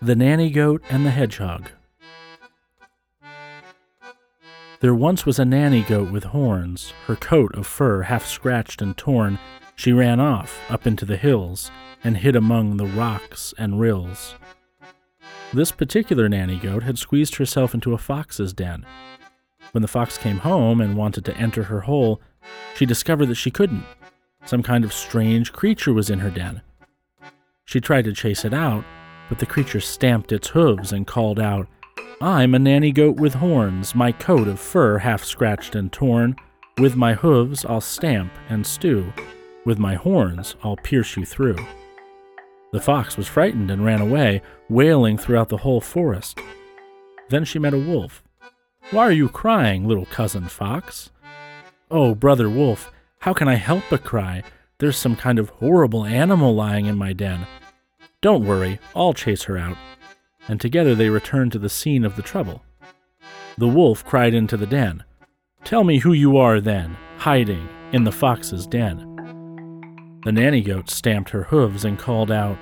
The Nanny Goat and the Hedgehog. There once was a nanny goat with horns, her coat of fur half scratched and torn. She ran off up into the hills and hid among the rocks and rills. This particular nanny goat had squeezed herself into a fox's den. When the fox came home and wanted to enter her hole, she discovered that she couldn't. Some kind of strange creature was in her den. She tried to chase it out, but the creature stamped its hooves and called out, I'm a nanny goat with horns, my coat of fur half scratched and torn. With my hooves I'll stamp and stew, with my horns I'll pierce you through. The fox was frightened and ran away, wailing throughout the whole forest. Then she met a wolf. Why are you crying, little cousin fox? Oh, brother wolf, how can I help but cry? There's some kind of horrible animal lying in my den. Don't worry, I'll chase her out. And together they returned to the scene of the trouble. The wolf cried into the den, Tell me who you are then, hiding in the fox's den. The nanny goat stamped her hooves and called out,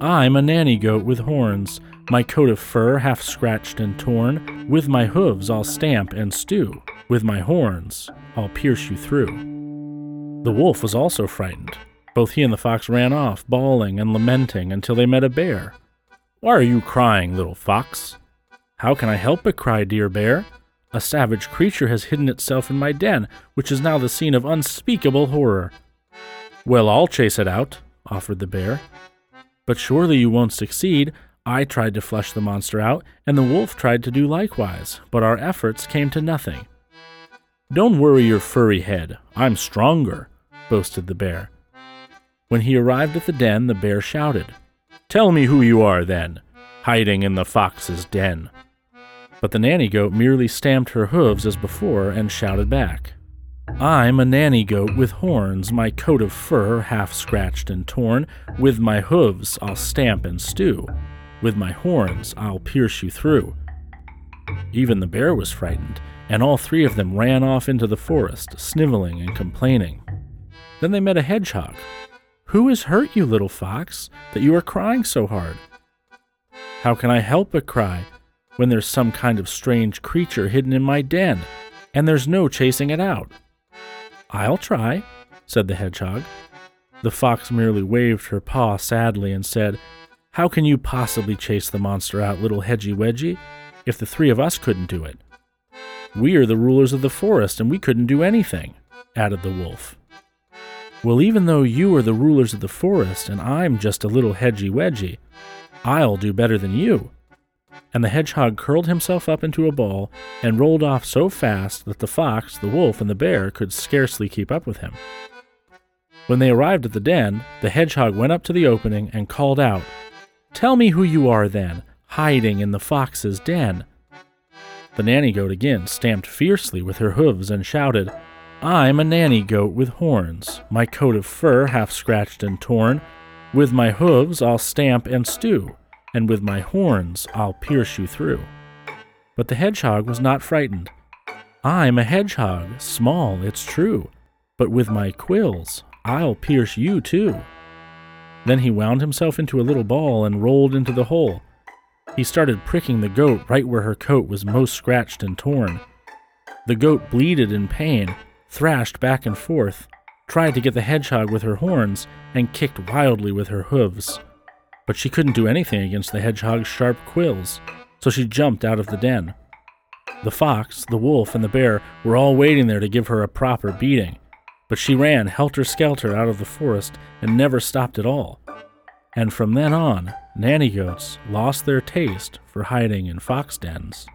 I'm a nanny goat with horns, my coat of fur half scratched and torn. With my hooves I'll stamp and stew, with my horns I'll pierce you through. The wolf was also frightened. Both he and the fox ran off, bawling and lamenting, until they met a bear. Why are you crying, little fox? How can I help but cry, dear bear? A savage creature has hidden itself in my den, which is now the scene of unspeakable horror. Well, I'll chase it out, offered the bear. But surely you won't succeed. I tried to flush the monster out, and the wolf tried to do likewise, but our efforts came to nothing. Don't worry your furry head, I'm stronger, boasted the bear. When he arrived at the den, the bear shouted, Tell me who you are, then, hiding in the fox's den. But the nanny goat merely stamped her hooves as before and shouted back, I'm a nanny goat with horns, my coat of fur half scratched and torn. With my hooves I'll stamp and stew, with my horns I'll pierce you through. Even the bear was frightened, and all three of them ran off into the forest, sniveling and complaining. Then they met a hedgehog. Who has hurt you, little fox, that you are crying so hard? How can I help but cry when there's some kind of strange creature hidden in my den, and there's no chasing it out? I'll try, said the hedgehog. The fox merely waved her paw sadly and said, How can you possibly chase the monster out, little Hedgy Wedgy, if the three of us couldn't do it? We are the rulers of the forest, and we couldn't do anything, added the wolf. Well, even though you are the rulers of the forest, and I'm just a little Hedgy Wedgy, I'll do better than you. And the hedgehog curled himself up into a ball and rolled off so fast that the fox, the wolf, and the bear could scarcely keep up with him. When they arrived at the den, the hedgehog went up to the opening and called out, Tell me who you are then, hiding in the fox's den. The nanny goat again stamped fiercely with her hooves and shouted, I'm a nanny goat with horns, my coat of fur half scratched and torn. With my hooves I'll stamp and stew, and with my horns I'll pierce you through. But the hedgehog was not frightened. I'm a hedgehog, small, it's true, but with my quills I'll pierce you too. Then he wound himself into a little ball and rolled into the hole. He started pricking the goat right where her coat was most scratched and torn. The goat bleated in pain, thrashed back and forth, tried to get the hedgehog with her horns, and kicked wildly with her hooves. But she couldn't do anything against the hedgehog's sharp quills, so she jumped out of the den. The fox, the wolf, and the bear were all waiting there to give her a proper beating, but she ran helter skelter out of the forest and never stopped at all. And from then on, nanny goats lost their taste for hiding in fox dens.